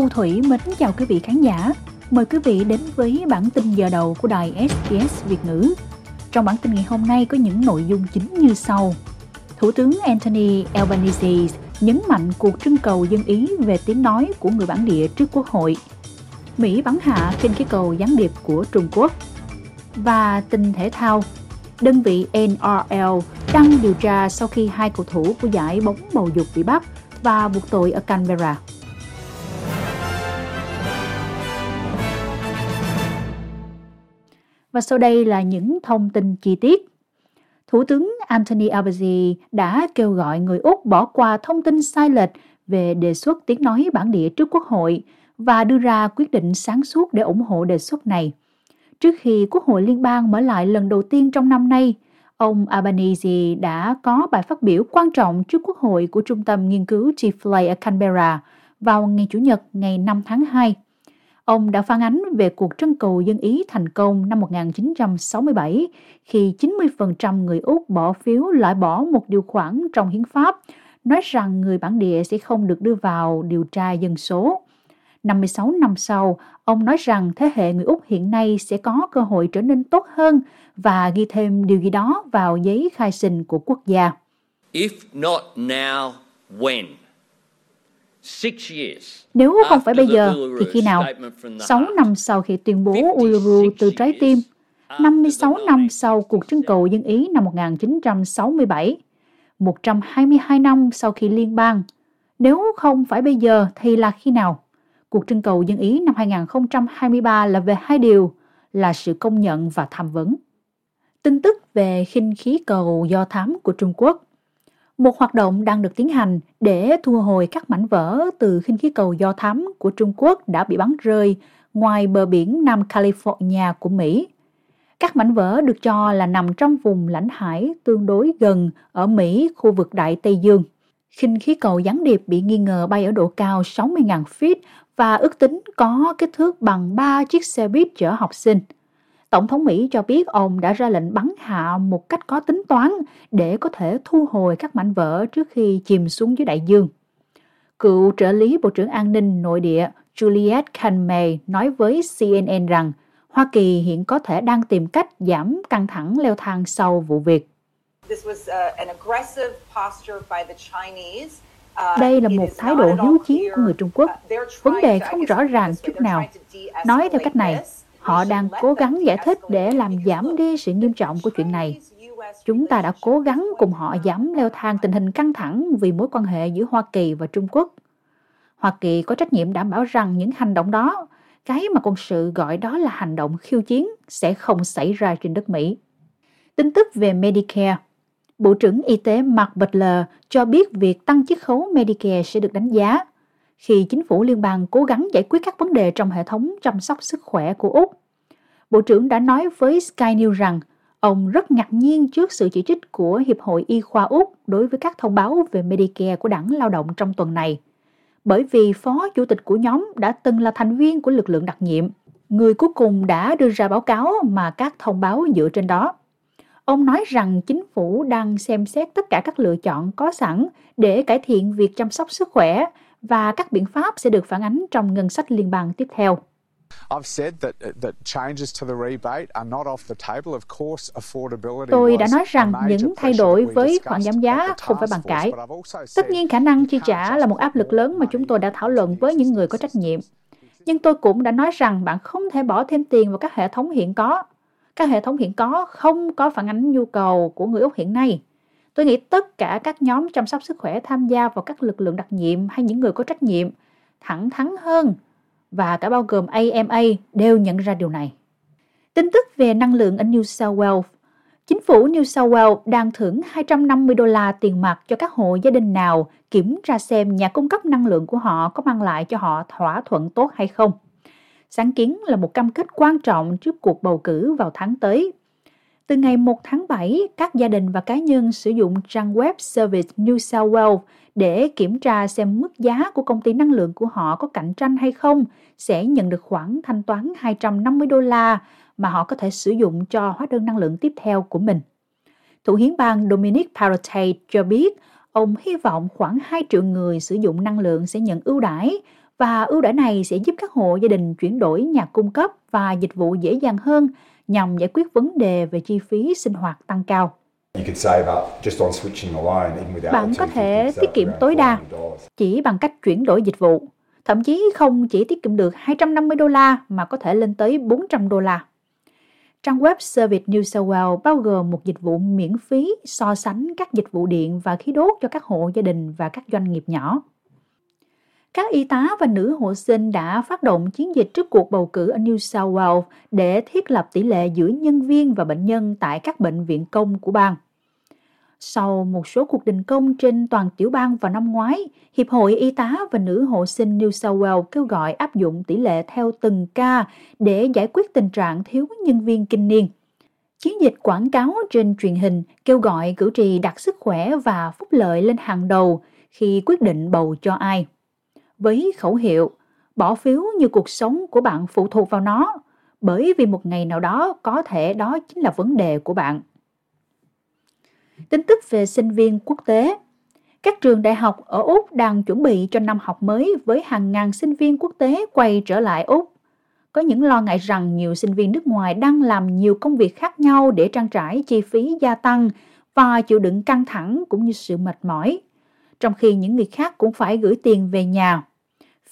Thu Thủy mến chào quý vị khán giả. Mời quý vị đến với bản tin giờ đầu của đài SBS Việt ngữ. Trong bản tin ngày hôm nay có những nội dung chính như sau. Thủ tướng Anthony Albanese nhấn mạnh cuộc trưng cầu dân Ý về tiếng nói của người bản địa trước Quốc hội. Mỹ bắn hạ khinh khí cầu gián điệp của Trung Quốc. Và tin thể thao, đơn vị NRL đang điều tra sau khi hai cầu thủ của giải bóng bầu dục bị bắt và buộc tội ở Canberra. Và sau đây là những thông tin chi tiết. Thủ tướng Anthony Albanese đã kêu gọi người Úc bỏ qua thông tin sai lệch về đề xuất tiếng nói bản địa trước Quốc hội và đưa ra quyết định sáng suốt để ủng hộ đề xuất này. Trước khi Quốc hội Liên bang mở lại lần đầu tiên trong năm nay, ông Albanese đã có bài phát biểu quan trọng trước Quốc hội của Trung tâm Nghiên cứu Chifley ở Canberra vào ngày Chủ nhật ngày 5 tháng 2. Ông đã phản ánh về cuộc trưng cầu dân Ý thành công năm 1967 khi 90% người Úc bỏ phiếu loại bỏ một điều khoản trong hiến pháp nói rằng người bản địa sẽ không được đưa vào điều tra dân số. 56 năm sau, ông nói rằng thế hệ người Úc hiện nay sẽ có cơ hội trở nên tốt hơn và ghi thêm điều gì đó vào giấy khai sinh của quốc gia. If not now, when? Nếu không phải bây giờ, thì khi nào? 6 năm sau khi tuyên bố Uluru từ trái tim, 56 năm sau cuộc trưng cầu dân Ý năm 1967, 122 năm sau khi liên bang. Nếu không phải bây giờ thì là khi nào? Cuộc trưng cầu dân Ý năm 2023 là về hai điều, là sự công nhận và tham vấn. Tin tức về khinh khí cầu do thám của Trung Quốc một hoạt động đang được tiến hành để thu hồi các mảnh vỡ từ khinh khí cầu do thám của Trung Quốc đã bị bắn rơi ngoài bờ biển Nam California của Mỹ. Các mảnh vỡ được cho là nằm trong vùng lãnh hải tương đối gần ở Mỹ, khu vực Đại Tây Dương. Khinh khí cầu gián điệp bị nghi ngờ bay ở độ cao 60.000 feet và ước tính có kích thước bằng 3 chiếc xe buýt chở học sinh. Tổng thống Mỹ cho biết ông đã ra lệnh bắn hạ một cách có tính toán để có thể thu hồi các mảnh vỡ trước khi chìm xuống dưới đại dương. Cựu trợ lý Bộ trưởng An ninh nội địa Juliet Canmay nói với CNN rằng Hoa Kỳ hiện có thể đang tìm cách giảm căng thẳng leo thang sau vụ việc. Uh, Đây là một thái độ hiếu chiến của người Trung Quốc. Uh, Vấn đề không rõ ràng chút nào. Nói theo cách này, Họ đang cố gắng giải thích để làm giảm đi sự nghiêm trọng của chuyện này. Chúng ta đã cố gắng cùng họ giảm leo thang tình hình căng thẳng vì mối quan hệ giữa Hoa Kỳ và Trung Quốc. Hoa Kỳ có trách nhiệm đảm bảo rằng những hành động đó, cái mà quân sự gọi đó là hành động khiêu chiến, sẽ không xảy ra trên đất Mỹ. Tin tức về Medicare Bộ trưởng Y tế Mark Butler cho biết việc tăng chiết khấu Medicare sẽ được đánh giá khi chính phủ liên bang cố gắng giải quyết các vấn đề trong hệ thống chăm sóc sức khỏe của Úc. Bộ trưởng đã nói với Sky News rằng ông rất ngạc nhiên trước sự chỉ trích của Hiệp hội Y khoa Úc đối với các thông báo về Medicare của đảng lao động trong tuần này. Bởi vì phó chủ tịch của nhóm đã từng là thành viên của lực lượng đặc nhiệm, người cuối cùng đã đưa ra báo cáo mà các thông báo dựa trên đó. Ông nói rằng chính phủ đang xem xét tất cả các lựa chọn có sẵn để cải thiện việc chăm sóc sức khỏe và các biện pháp sẽ được phản ánh trong ngân sách liên bang tiếp theo. Tôi đã nói rằng những thay đổi với khoản giảm giá không phải bàn cãi. Tất nhiên khả năng chi trả là một áp lực lớn mà chúng tôi đã thảo luận với những người có trách nhiệm. Nhưng tôi cũng đã nói rằng bạn không thể bỏ thêm tiền vào các hệ thống hiện có. Các hệ thống hiện có không có phản ánh nhu cầu của người Úc hiện nay. Tôi nghĩ tất cả các nhóm chăm sóc sức khỏe tham gia vào các lực lượng đặc nhiệm hay những người có trách nhiệm thẳng thắn hơn và cả bao gồm AMA đều nhận ra điều này. Tin tức về năng lượng ở New South Wales Chính phủ New South Wales đang thưởng 250 đô la tiền mặt cho các hộ gia đình nào kiểm tra xem nhà cung cấp năng lượng của họ có mang lại cho họ thỏa thuận tốt hay không. Sáng kiến là một cam kết quan trọng trước cuộc bầu cử vào tháng tới từ ngày 1 tháng 7, các gia đình và cá nhân sử dụng trang web Service New South Wales để kiểm tra xem mức giá của công ty năng lượng của họ có cạnh tranh hay không sẽ nhận được khoản thanh toán 250 đô la mà họ có thể sử dụng cho hóa đơn năng lượng tiếp theo của mình. Thủ hiến bang Dominic Parotay cho biết ông hy vọng khoảng 2 triệu người sử dụng năng lượng sẽ nhận ưu đãi và ưu đãi này sẽ giúp các hộ gia đình chuyển đổi nhà cung cấp và dịch vụ dễ dàng hơn nhằm giải quyết vấn đề về chi phí sinh hoạt tăng cao. Bạn có thể tiết kiệm tối đa chỉ bằng cách chuyển đổi dịch vụ. Thậm chí không chỉ tiết kiệm được 250 đô la mà có thể lên tới 400 đô la. Trang web Service New South Wales bao gồm một dịch vụ miễn phí so sánh các dịch vụ điện và khí đốt cho các hộ gia đình và các doanh nghiệp nhỏ. Các y tá và nữ hộ sinh đã phát động chiến dịch trước cuộc bầu cử ở New South Wales để thiết lập tỷ lệ giữa nhân viên và bệnh nhân tại các bệnh viện công của bang. Sau một số cuộc đình công trên toàn tiểu bang vào năm ngoái, Hiệp hội Y tá và Nữ hộ sinh New South Wales kêu gọi áp dụng tỷ lệ theo từng ca để giải quyết tình trạng thiếu nhân viên kinh niên. Chiến dịch quảng cáo trên truyền hình kêu gọi cử tri đặt sức khỏe và phúc lợi lên hàng đầu khi quyết định bầu cho ai. Với khẩu hiệu, bỏ phiếu như cuộc sống của bạn phụ thuộc vào nó, bởi vì một ngày nào đó có thể đó chính là vấn đề của bạn. Tin tức về sinh viên quốc tế Các trường đại học ở Úc đang chuẩn bị cho năm học mới với hàng ngàn sinh viên quốc tế quay trở lại Úc. Có những lo ngại rằng nhiều sinh viên nước ngoài đang làm nhiều công việc khác nhau để trang trải chi phí gia tăng và chịu đựng căng thẳng cũng như sự mệt mỏi, trong khi những người khác cũng phải gửi tiền về nhà.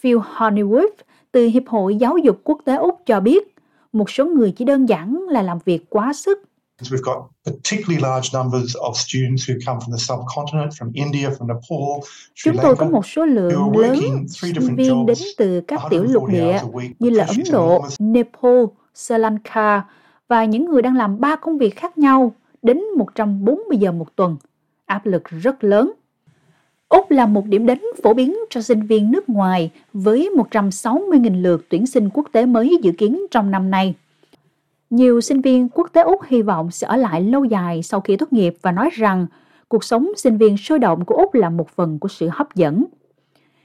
Phil Honeywood từ Hiệp hội Giáo dục Quốc tế Úc cho biết, một số người chỉ đơn giản là làm việc quá sức We've got particularly large numbers of students who come from the subcontinent, from India, from Nepal, Chúng tôi có một số lượng lớn sinh viên đến từ các tiểu lục địa như là Ấn Độ, Nepal, Sri Lanka và những người đang làm ba công việc khác nhau đến 140 giờ một tuần. Áp lực rất lớn. Úc là một điểm đến phổ biến cho sinh viên nước ngoài với 160.000 lượt tuyển sinh quốc tế mới dự kiến trong năm nay. Nhiều sinh viên quốc tế Úc hy vọng sẽ ở lại lâu dài sau khi tốt nghiệp và nói rằng cuộc sống sinh viên sôi động của Úc là một phần của sự hấp dẫn.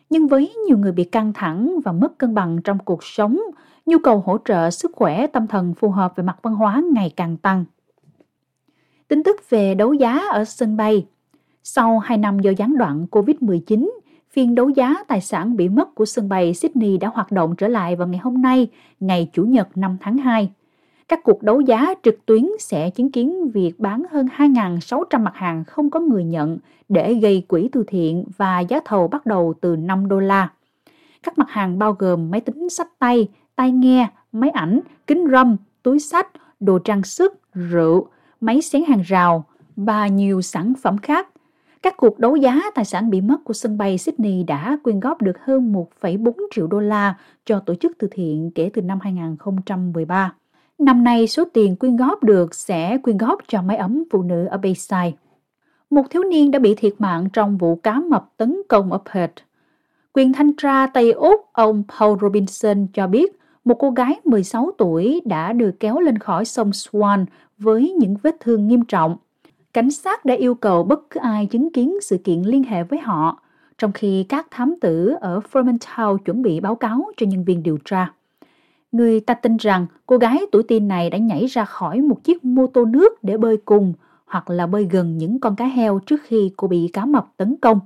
Nhưng với nhiều người bị căng thẳng và mất cân bằng trong cuộc sống, nhu cầu hỗ trợ sức khỏe tâm thần phù hợp về mặt văn hóa ngày càng tăng. Tin tức về đấu giá ở sân bay sau 2 năm do gián đoạn COVID-19, phiên đấu giá tài sản bị mất của sân bay Sydney đã hoạt động trở lại vào ngày hôm nay, ngày Chủ nhật 5 tháng 2 các cuộc đấu giá trực tuyến sẽ chứng kiến việc bán hơn 2.600 mặt hàng không có người nhận để gây quỹ từ thiện và giá thầu bắt đầu từ 5 đô la. Các mặt hàng bao gồm máy tính sách tay, tai nghe, máy ảnh, kính râm, túi sách, đồ trang sức, rượu, máy xén hàng rào và nhiều sản phẩm khác. Các cuộc đấu giá tài sản bị mất của sân bay Sydney đã quyên góp được hơn 1,4 triệu đô la cho tổ chức từ thiện kể từ năm 2013. Năm nay số tiền quyên góp được sẽ quyên góp cho máy ấm phụ nữ ở Bayside. Một thiếu niên đã bị thiệt mạng trong vụ cá mập tấn công ở Perth. Quyền thanh tra Tây Úc ông Paul Robinson cho biết một cô gái 16 tuổi đã được kéo lên khỏi sông Swan với những vết thương nghiêm trọng. Cảnh sát đã yêu cầu bất cứ ai chứng kiến sự kiện liên hệ với họ, trong khi các thám tử ở Fremantle chuẩn bị báo cáo cho nhân viên điều tra. Người ta tin rằng cô gái tuổi teen này đã nhảy ra khỏi một chiếc mô tô nước để bơi cùng hoặc là bơi gần những con cá heo trước khi cô bị cá mập tấn công.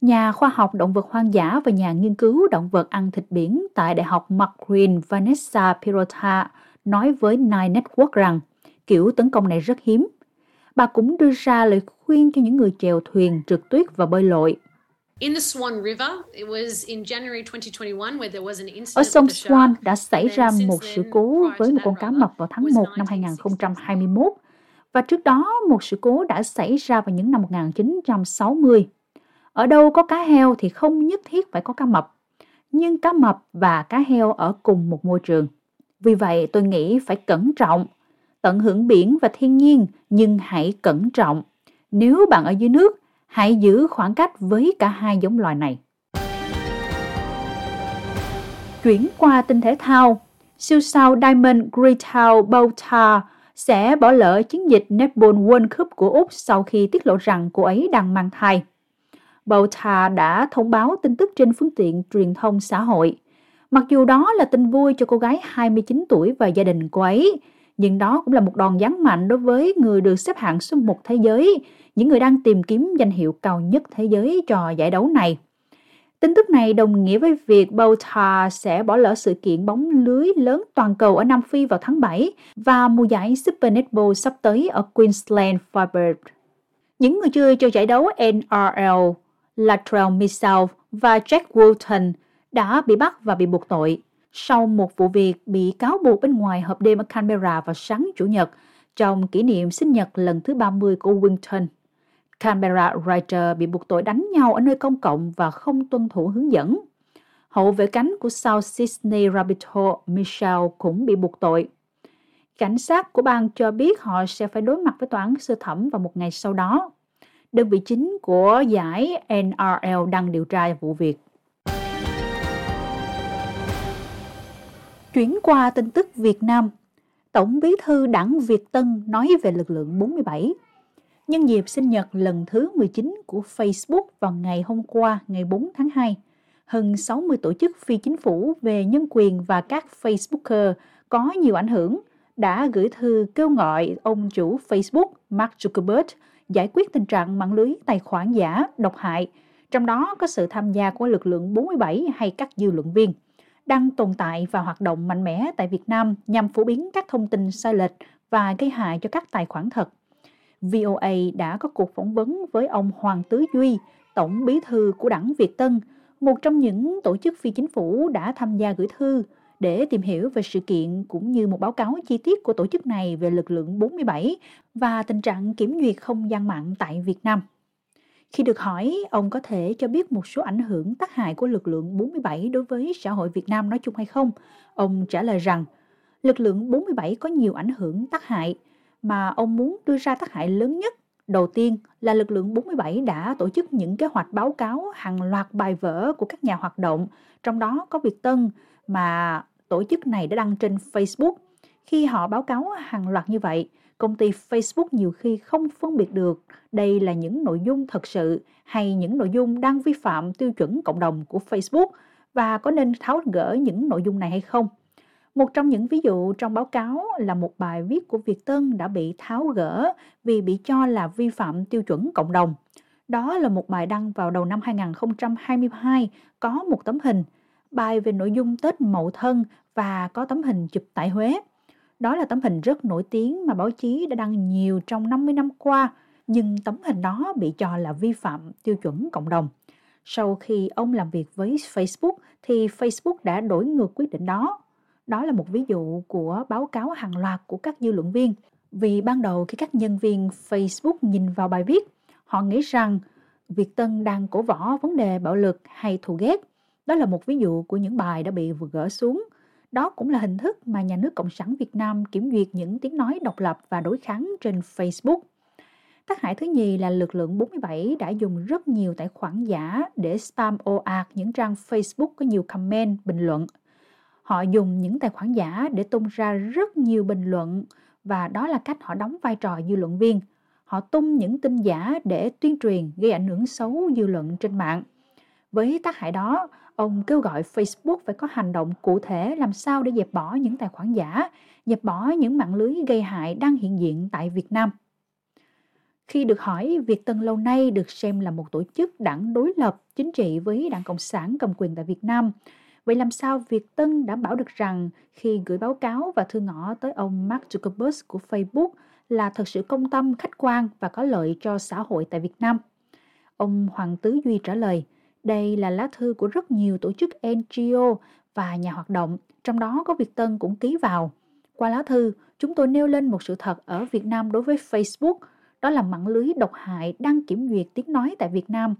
Nhà khoa học động vật hoang dã và nhà nghiên cứu động vật ăn thịt biển tại Đại học McQueen Vanessa Pirota nói với Nine Network rằng kiểu tấn công này rất hiếm. Bà cũng đưa ra lời khuyên cho những người chèo thuyền, trượt tuyết và bơi lội. Ở sông Swan đã xảy ra một sự cố với một con cá mập vào tháng 1 năm 2021 và trước đó một sự cố đã xảy ra vào những năm 1960. Ở đâu có cá heo thì không nhất thiết phải có cá mập, nhưng cá mập và cá heo ở cùng một môi trường. Vì vậy tôi nghĩ phải cẩn trọng, tận hưởng biển và thiên nhiên nhưng hãy cẩn trọng. Nếu bạn ở dưới nước hãy giữ khoảng cách với cả hai giống loài này. Chuyển qua tin thể thao, siêu sao Diamond Greathouse Bouta sẽ bỏ lỡ chiến dịch Netball World Cup của Úc sau khi tiết lộ rằng cô ấy đang mang thai. Bouta đã thông báo tin tức trên phương tiện truyền thông xã hội. Mặc dù đó là tin vui cho cô gái 29 tuổi và gia đình cô ấy, nhưng đó cũng là một đòn giáng mạnh đối với người được xếp hạng số một thế giới những người đang tìm kiếm danh hiệu cao nhất thế giới cho giải đấu này. Tin tức này đồng nghĩa với việc Bota sẽ bỏ lỡ sự kiện bóng lưới lớn toàn cầu ở Nam Phi vào tháng 7 và mùa giải Super Netball sắp tới ở Queensland Firebird. Những người chơi cho giải đấu NRL, Latrell Mitchell và Jack Walton đã bị bắt và bị buộc tội sau một vụ việc bị cáo buộc bên ngoài hộp đêm ở Canberra vào sáng Chủ nhật trong kỷ niệm sinh nhật lần thứ 30 của Winton. Canberra Writer bị buộc tội đánh nhau ở nơi công cộng và không tuân thủ hướng dẫn. Hậu vệ cánh của South Sydney Rabbitoh Michelle cũng bị buộc tội. Cảnh sát của bang cho biết họ sẽ phải đối mặt với tòa án sơ thẩm vào một ngày sau đó. Đơn vị chính của giải NRL đang điều tra vụ việc. Chuyển qua tin tức Việt Nam, Tổng bí thư đảng Việt Tân nói về lực lượng 47. Nhân dịp sinh nhật lần thứ 19 của Facebook vào ngày hôm qua, ngày 4 tháng 2, hơn 60 tổ chức phi chính phủ về nhân quyền và các Facebooker có nhiều ảnh hưởng đã gửi thư kêu gọi ông chủ Facebook Mark Zuckerberg giải quyết tình trạng mạng lưới tài khoản giả độc hại, trong đó có sự tham gia của lực lượng 47 hay các dư luận viên đang tồn tại và hoạt động mạnh mẽ tại Việt Nam nhằm phổ biến các thông tin sai lệch và gây hại cho các tài khoản thật. VOA đã có cuộc phỏng vấn với ông Hoàng Tứ Duy, Tổng bí thư của đảng Việt Tân, một trong những tổ chức phi chính phủ đã tham gia gửi thư để tìm hiểu về sự kiện cũng như một báo cáo chi tiết của tổ chức này về lực lượng 47 và tình trạng kiểm duyệt không gian mạng tại Việt Nam. Khi được hỏi, ông có thể cho biết một số ảnh hưởng tác hại của lực lượng 47 đối với xã hội Việt Nam nói chung hay không? Ông trả lời rằng, lực lượng 47 có nhiều ảnh hưởng tác hại, mà ông muốn đưa ra tác hại lớn nhất. Đầu tiên là lực lượng 47 đã tổ chức những kế hoạch báo cáo hàng loạt bài vở của các nhà hoạt động, trong đó có Việt Tân mà tổ chức này đã đăng trên Facebook. Khi họ báo cáo hàng loạt như vậy, công ty Facebook nhiều khi không phân biệt được đây là những nội dung thật sự hay những nội dung đang vi phạm tiêu chuẩn cộng đồng của Facebook và có nên tháo gỡ những nội dung này hay không. Một trong những ví dụ trong báo cáo là một bài viết của Việt Tân đã bị tháo gỡ vì bị cho là vi phạm tiêu chuẩn cộng đồng. Đó là một bài đăng vào đầu năm 2022 có một tấm hình, bài về nội dung Tết Mậu Thân và có tấm hình chụp tại Huế. Đó là tấm hình rất nổi tiếng mà báo chí đã đăng nhiều trong 50 năm qua, nhưng tấm hình đó bị cho là vi phạm tiêu chuẩn cộng đồng. Sau khi ông làm việc với Facebook thì Facebook đã đổi ngược quyết định đó. Đó là một ví dụ của báo cáo hàng loạt của các dư luận viên. Vì ban đầu khi các nhân viên Facebook nhìn vào bài viết, họ nghĩ rằng Việt Tân đang cổ võ vấn đề bạo lực hay thù ghét. Đó là một ví dụ của những bài đã bị gỡ xuống đó cũng là hình thức mà nhà nước Cộng sản Việt Nam kiểm duyệt những tiếng nói độc lập và đối kháng trên Facebook. Tác hại thứ nhì là lực lượng 47 đã dùng rất nhiều tài khoản giả để spam ồ ạt những trang Facebook có nhiều comment, bình luận. Họ dùng những tài khoản giả để tung ra rất nhiều bình luận và đó là cách họ đóng vai trò dư luận viên. Họ tung những tin giả để tuyên truyền gây ảnh hưởng xấu dư luận trên mạng. Với tác hại đó, Ông kêu gọi Facebook phải có hành động cụ thể làm sao để dẹp bỏ những tài khoản giả, dẹp bỏ những mạng lưới gây hại đang hiện diện tại Việt Nam. Khi được hỏi, Việt Tân lâu nay được xem là một tổ chức đảng đối lập chính trị với Đảng Cộng sản cầm quyền tại Việt Nam. Vậy làm sao Việt Tân đảm bảo được rằng khi gửi báo cáo và thư ngõ tới ông Mark Zuckerberg của Facebook là thật sự công tâm, khách quan và có lợi cho xã hội tại Việt Nam? Ông Hoàng Tứ Duy trả lời, đây là lá thư của rất nhiều tổ chức NGO và nhà hoạt động, trong đó có Việt Tân cũng ký vào. Qua lá thư, chúng tôi nêu lên một sự thật ở Việt Nam đối với Facebook, đó là mạng lưới độc hại đang kiểm duyệt tiếng nói tại Việt Nam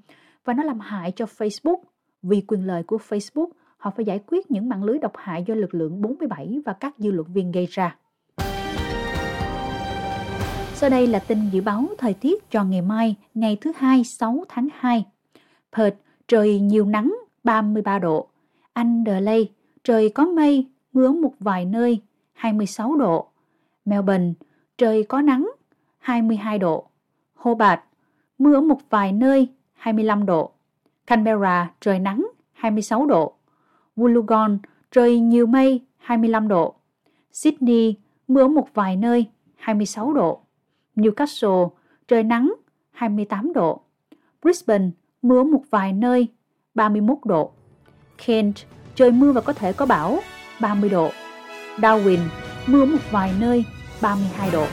và nó làm hại cho Facebook. Vì quyền lợi của Facebook, họ phải giải quyết những mạng lưới độc hại do lực lượng 47 và các dư luận viên gây ra. Sau đây là tin dự báo thời tiết cho ngày mai, ngày thứ hai 6 tháng 2. Perth, trời nhiều nắng 33 độ. Adelaide, trời có mây, mưa một vài nơi 26 độ. Melbourne, trời có nắng 22 độ. Hobart, mưa một vài nơi 25 độ. Canberra, trời nắng 26 độ. Wollongong, trời nhiều mây 25 độ. Sydney, mưa một vài nơi 26 độ. Newcastle, trời nắng 28 độ. Brisbane, mưa một vài nơi, 31 độ. Kent, trời mưa và có thể có bão, 30 độ. Darwin, mưa một vài nơi, 32 độ.